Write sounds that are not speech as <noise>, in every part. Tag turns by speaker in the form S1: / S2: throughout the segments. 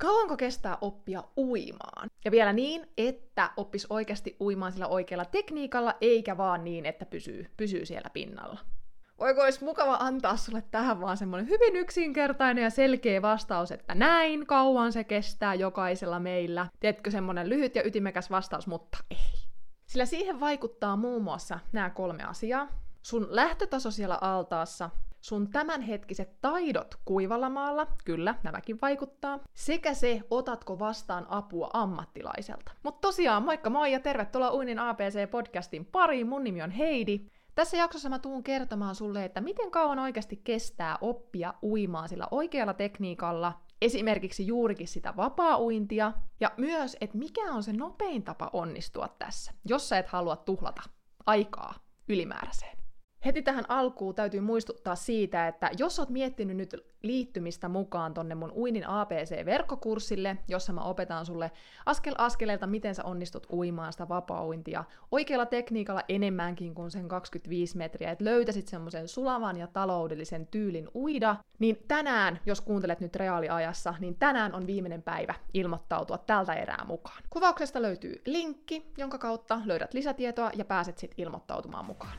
S1: Kauanko kestää oppia uimaan? Ja vielä niin, että oppis oikeasti uimaan sillä oikealla tekniikalla, eikä vaan niin, että pysyy, pysyy siellä pinnalla. Voiko olisi mukava antaa sulle tähän vaan semmoinen hyvin yksinkertainen ja selkeä vastaus, että näin kauan se kestää jokaisella meillä. Tiedätkö semmoinen lyhyt ja ytimekäs vastaus, mutta ei. Sillä siihen vaikuttaa muun muassa nämä kolme asiaa. Sun lähtötaso siellä altaassa, sun tämänhetkiset taidot kuivalla maalla, kyllä, nämäkin vaikuttaa, sekä se, otatko vastaan apua ammattilaiselta. Mutta tosiaan, moikka moi ja tervetuloa Uinin APC-podcastin pariin, mun nimi on Heidi. Tässä jaksossa mä tuun kertomaan sulle, että miten kauan oikeasti kestää oppia uimaan sillä oikealla tekniikalla, esimerkiksi juurikin sitä vapaa-uintia, ja myös, että mikä on se nopein tapa onnistua tässä, jos sä et halua tuhlata aikaa ylimääräiseen. Heti tähän alkuun täytyy muistuttaa siitä, että jos oot miettinyt nyt liittymistä mukaan tonne mun uinin APC-verkkokurssille, jossa mä opetan sulle askel askeleelta, miten sä onnistut uimaan sitä vapaa-uintia oikealla tekniikalla enemmänkin kuin sen 25 metriä, että löytäisit semmoisen sulavan ja taloudellisen tyylin uida, niin tänään, jos kuuntelet nyt reaaliajassa, niin tänään on viimeinen päivä ilmoittautua tältä erää mukaan. Kuvauksesta löytyy linkki, jonka kautta löydät lisätietoa ja pääset sitten ilmoittautumaan mukaan.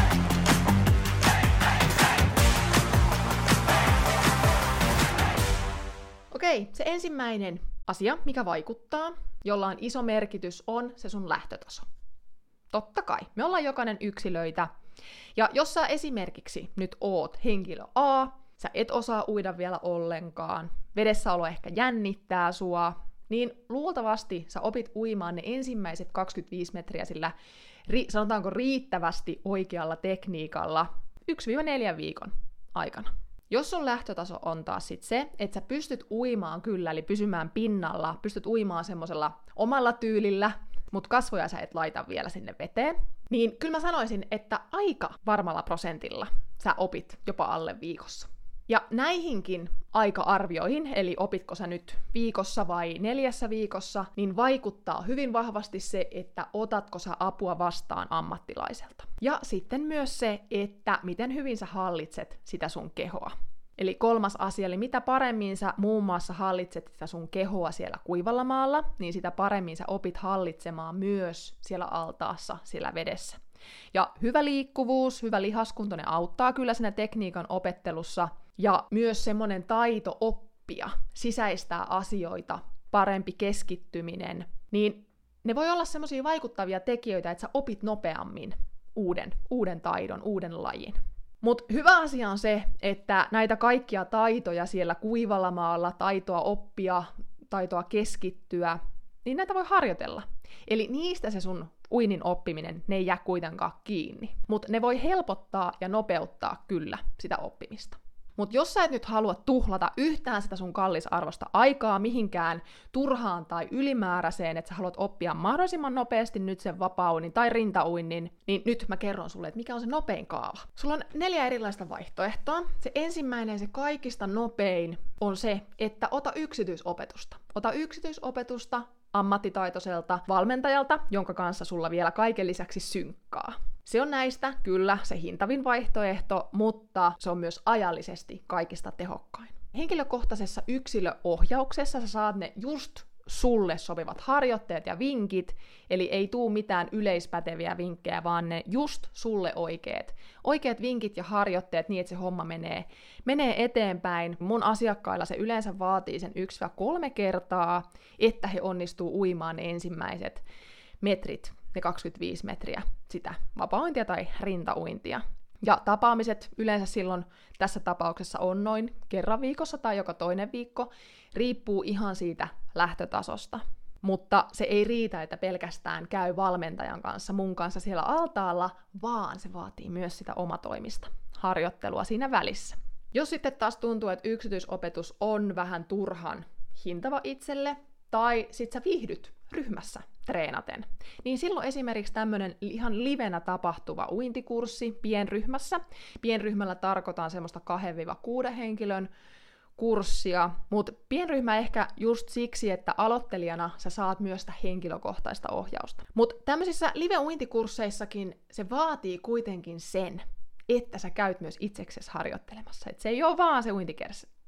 S1: Okei, se ensimmäinen asia, mikä vaikuttaa, jolla on iso merkitys, on se sun lähtötaso. Totta kai, me ollaan jokainen yksilöitä. Ja jos sä esimerkiksi nyt oot henkilö A, sä et osaa uida vielä ollenkaan, vedessäolo ehkä jännittää sua, niin luultavasti sä opit uimaan ne ensimmäiset 25 metriä sillä sanotaanko riittävästi oikealla tekniikalla 1-4 viikon aikana. Jos sun lähtötaso on taas sit se, että sä pystyt uimaan kyllä, eli pysymään pinnalla, pystyt uimaan semmoisella omalla tyylillä, mutta kasvoja sä et laita vielä sinne veteen, niin kyllä mä sanoisin, että aika varmalla prosentilla sä opit jopa alle viikossa. Ja näihinkin aika-arvioihin, eli opitko sä nyt viikossa vai neljässä viikossa, niin vaikuttaa hyvin vahvasti se, että otatko sä apua vastaan ammattilaiselta. Ja sitten myös se, että miten hyvin sä hallitset sitä sun kehoa. Eli kolmas asia, eli mitä paremmin sä muun muassa hallitset sitä sun kehoa siellä kuivalla maalla, niin sitä paremmin sä opit hallitsemaan myös siellä altaassa, siellä vedessä. Ja hyvä liikkuvuus, hyvä lihaskunto, ne auttaa kyllä siinä tekniikan opettelussa, ja myös semmoinen taito oppia, sisäistää asioita, parempi keskittyminen, niin ne voi olla semmoisia vaikuttavia tekijöitä, että sä opit nopeammin uuden, uuden taidon, uuden lajin. Mutta hyvä asia on se, että näitä kaikkia taitoja siellä kuivalla maalla, taitoa oppia, taitoa keskittyä, niin näitä voi harjoitella. Eli niistä se sun uinin oppiminen, ne ei jää kuitenkaan kiinni. Mutta ne voi helpottaa ja nopeuttaa kyllä sitä oppimista. Mutta jos sä et nyt halua tuhlata yhtään sitä sun kallisarvosta aikaa mihinkään turhaan tai ylimääräiseen, että sä haluat oppia mahdollisimman nopeasti nyt sen vapaunin tai rintauinnin, niin nyt mä kerron sulle, että mikä on se nopein kaava. Sulla on neljä erilaista vaihtoehtoa. Se ensimmäinen, se kaikista nopein, on se, että ota yksityisopetusta. Ota yksityisopetusta ammattitaitoiselta valmentajalta, jonka kanssa sulla vielä kaiken lisäksi synkkaa. Se on näistä kyllä se hintavin vaihtoehto, mutta se on myös ajallisesti kaikista tehokkain. Henkilökohtaisessa yksilöohjauksessa sä saat ne just sulle sopivat harjoitteet ja vinkit, eli ei tuu mitään yleispäteviä vinkkejä, vaan ne just sulle oikeat. Oikeat vinkit ja harjoitteet niin, että se homma menee, menee eteenpäin. Mun asiakkailla se yleensä vaatii sen 1-3 kertaa, että he onnistuu uimaan ne ensimmäiset metrit, ne 25 metriä sitä vapauintia tai rintauintia. Ja tapaamiset yleensä silloin tässä tapauksessa on noin kerran viikossa tai joka toinen viikko, riippuu ihan siitä lähtötasosta. Mutta se ei riitä, että pelkästään käy valmentajan kanssa, mun kanssa siellä altaalla, vaan se vaatii myös sitä omatoimista harjoittelua siinä välissä. Jos sitten taas tuntuu, että yksityisopetus on vähän turhan hintava itselle, tai sit sä viihdyt ryhmässä treenaten, niin silloin esimerkiksi tämmöinen ihan livenä tapahtuva uintikurssi pienryhmässä. Pienryhmällä tarkoitan semmoista 2-6 henkilön kurssia, mutta pienryhmä ehkä just siksi, että aloittelijana sä saat myös sitä henkilökohtaista ohjausta. Mutta tämmöisissä live-uintikursseissakin se vaatii kuitenkin sen, että sä käyt myös itseksesi harjoittelemassa. Et se ei ole vaan se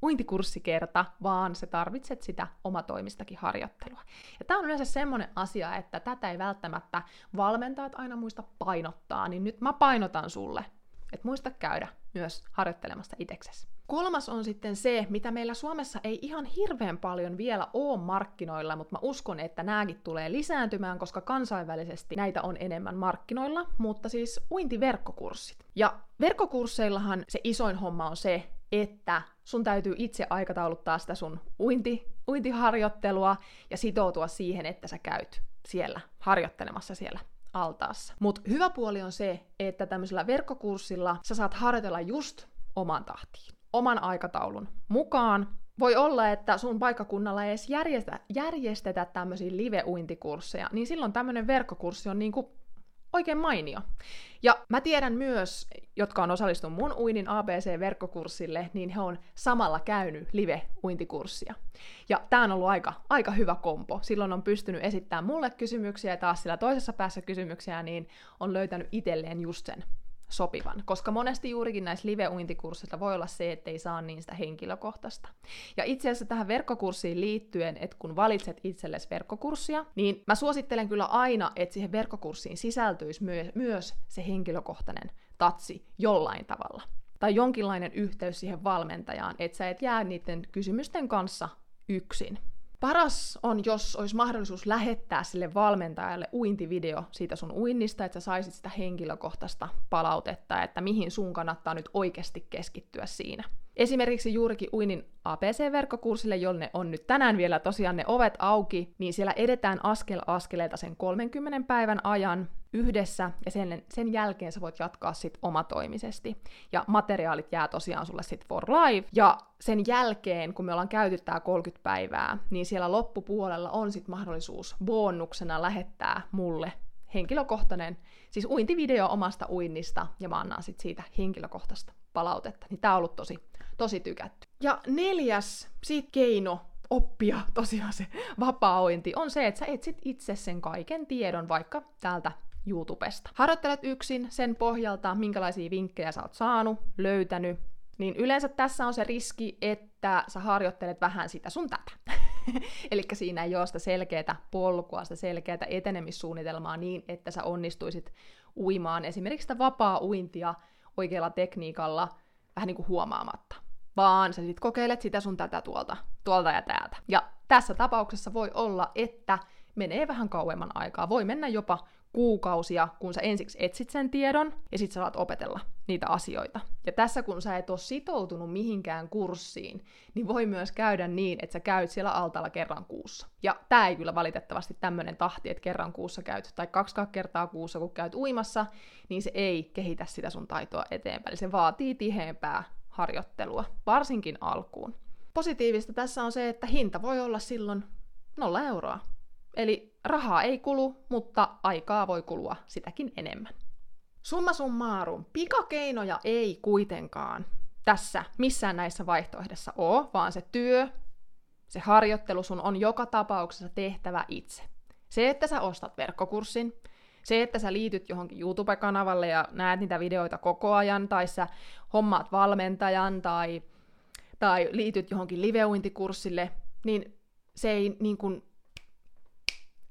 S1: uintikurssikerta, vaan sä tarvitset sitä omatoimistakin harjoittelua. Ja tämä on yleensä semmoinen asia, että tätä ei välttämättä valmentajat aina muista painottaa, niin nyt mä painotan sulle, että muista käydä myös harjoittelemassa itseksesi. Kolmas on sitten se, mitä meillä Suomessa ei ihan hirveän paljon vielä ole markkinoilla, mutta mä uskon, että nämäkin tulee lisääntymään, koska kansainvälisesti näitä on enemmän markkinoilla, mutta siis uintiverkkokurssit. Ja verkkokursseillahan se isoin homma on se, että sun täytyy itse aikatauluttaa sitä sun uinti, uintiharjoittelua ja sitoutua siihen, että sä käyt siellä harjoittelemassa siellä altaassa. Mutta hyvä puoli on se, että tämmöisellä verkkokurssilla sä saat harjoitella just oman tahtiin, oman aikataulun mukaan. Voi olla, että sun paikkakunnalla ei edes järjestä, järjestetä tämmöisiä live-uintikursseja, niin silloin tämmöinen verkkokurssi on niinku oikein mainio. Ja mä tiedän myös, jotka on osallistunut mun uinin ABC-verkkokurssille, niin he on samalla käynyt live-uintikurssia. Ja tää on ollut aika, aika hyvä kompo. Silloin on pystynyt esittämään mulle kysymyksiä ja taas sillä toisessa päässä kysymyksiä, niin on löytänyt itselleen just sen sopivan, koska monesti juurikin näissä live-uintikursseilla voi olla se, että ei saa niin sitä henkilökohtaista. Ja itse asiassa tähän verkkokurssiin liittyen, että kun valitset itsellesi verkkokurssia, niin mä suosittelen kyllä aina, että siihen verkkokurssiin sisältyisi myö- myös se henkilökohtainen tatsi jollain tavalla. Tai jonkinlainen yhteys siihen valmentajaan, että sä et jää niiden kysymysten kanssa yksin. Paras on, jos olisi mahdollisuus lähettää sille valmentajalle uintivideo siitä sun uinnista, että sä saisit sitä henkilökohtaista palautetta, että mihin sun kannattaa nyt oikeasti keskittyä siinä. Esimerkiksi juurikin uinin APC-verkkokurssille, jonne on nyt tänään vielä tosiaan ne ovet auki, niin siellä edetään askel askeleelta sen 30 päivän ajan yhdessä, ja sen, sen jälkeen sä voit jatkaa sit omatoimisesti. Ja materiaalit jää tosiaan sulle sit for life, ja sen jälkeen, kun me ollaan käyty tää 30 päivää, niin siellä loppupuolella on sit mahdollisuus bonuksena lähettää mulle henkilökohtainen, siis uintivideo omasta uinnista, ja mä annan sit siitä henkilökohtaista palautetta. Niin tää on ollut tosi, tosi tykätty. Ja neljäs siitä keino oppia <laughs> tosiaan se vapaa-ointi on se, että sä etsit itse sen kaiken tiedon vaikka täältä YouTubesta. Harjoittelet yksin sen pohjalta, minkälaisia vinkkejä sä oot saanut, löytänyt, niin yleensä tässä on se riski, että sä harjoittelet vähän sitä sun tätä. <laughs> Eli siinä ei ole sitä selkeää polkua, sitä selkeää etenemissuunnitelmaa niin, että sä onnistuisit uimaan esimerkiksi sitä vapaa-uintia oikealla tekniikalla vähän niin kuin huomaamatta. Vaan sä sit kokeilet sitä sun tätä tuolta, tuolta ja täältä. Ja tässä tapauksessa voi olla, että menee vähän kauemman aikaa. Voi mennä jopa kuukausia, kun sä ensiksi etsit sen tiedon, ja sit sä saat opetella niitä asioita. Ja tässä kun sä et ole sitoutunut mihinkään kurssiin, niin voi myös käydä niin, että sä käyt siellä altalla kerran kuussa. Ja tää ei kyllä valitettavasti tämmönen tahti, että kerran kuussa käyt, tai kaksi kertaa kuussa kun käyt uimassa, niin se ei kehitä sitä sun taitoa eteenpäin. Eli se vaatii tiheämpää harjoittelua, varsinkin alkuun. Positiivista tässä on se, että hinta voi olla silloin nolla euroa. Eli rahaa ei kulu, mutta aikaa voi kulua sitäkin enemmän. Summa summarum, pikakeinoja ei kuitenkaan tässä missään näissä vaihtoehdossa ole, vaan se työ, se harjoittelu sun on joka tapauksessa tehtävä itse. Se, että sä ostat verkkokurssin, se, että sä liityt johonkin YouTube-kanavalle ja näet niitä videoita koko ajan, tai sä hommaat valmentajan, tai, tai liityt johonkin liveuintikurssille, niin se ei niin kuin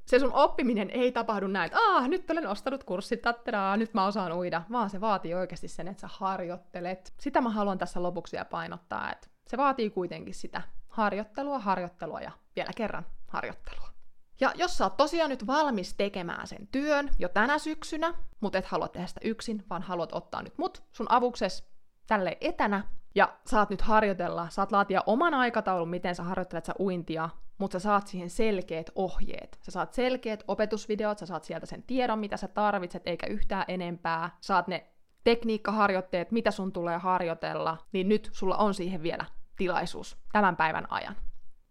S1: se sun oppiminen ei tapahdu näin, että aah, nyt olen ostanut kurssit, tatteraa, nyt mä osaan uida, vaan se vaatii oikeasti sen, että sä harjoittelet. Sitä mä haluan tässä lopuksi vielä painottaa, että se vaatii kuitenkin sitä harjoittelua, harjoittelua ja vielä kerran harjoittelua. Ja jos sä oot tosiaan nyt valmis tekemään sen työn jo tänä syksynä, mutta et halua tehdä sitä yksin, vaan haluat ottaa nyt mut sun avukses tälle etänä, ja saat nyt harjoitella, saat laatia oman aikataulun, miten sä harjoittelet sä uintia, mutta sä saat siihen selkeät ohjeet. Sä saat selkeät opetusvideot, sä saat sieltä sen tiedon, mitä sä tarvitset, eikä yhtään enempää. Saat ne tekniikkaharjoitteet, mitä sun tulee harjoitella, niin nyt sulla on siihen vielä tilaisuus tämän päivän ajan.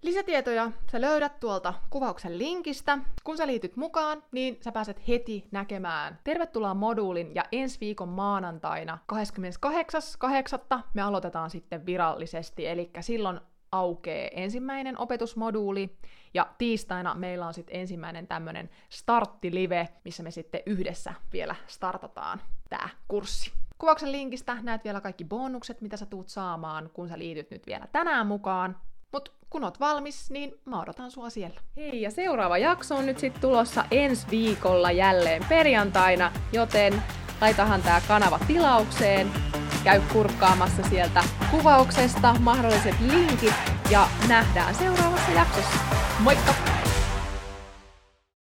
S1: Lisätietoja sä löydät tuolta kuvauksen linkistä. Kun sä liityt mukaan, niin sä pääset heti näkemään Tervetuloa moduulin ja ensi viikon maanantaina 28.8. me aloitetaan sitten virallisesti, eli silloin aukee ensimmäinen opetusmoduuli, ja tiistaina meillä on sitten ensimmäinen tämmöinen starttilive, missä me sitten yhdessä vielä startataan tämä kurssi. Kuvauksen linkistä näet vielä kaikki bonukset, mitä sä tuut saamaan, kun sä liityt nyt vielä tänään mukaan. Mut kun oot valmis, niin mä odotan sua siellä. Hei, ja seuraava jakso on nyt sitten tulossa ensi viikolla jälleen perjantaina, joten laitahan tää kanava tilaukseen, käy kurkkaamassa sieltä kuvauksesta mahdolliset linkit ja nähdään seuraavassa jaksossa. Moikka!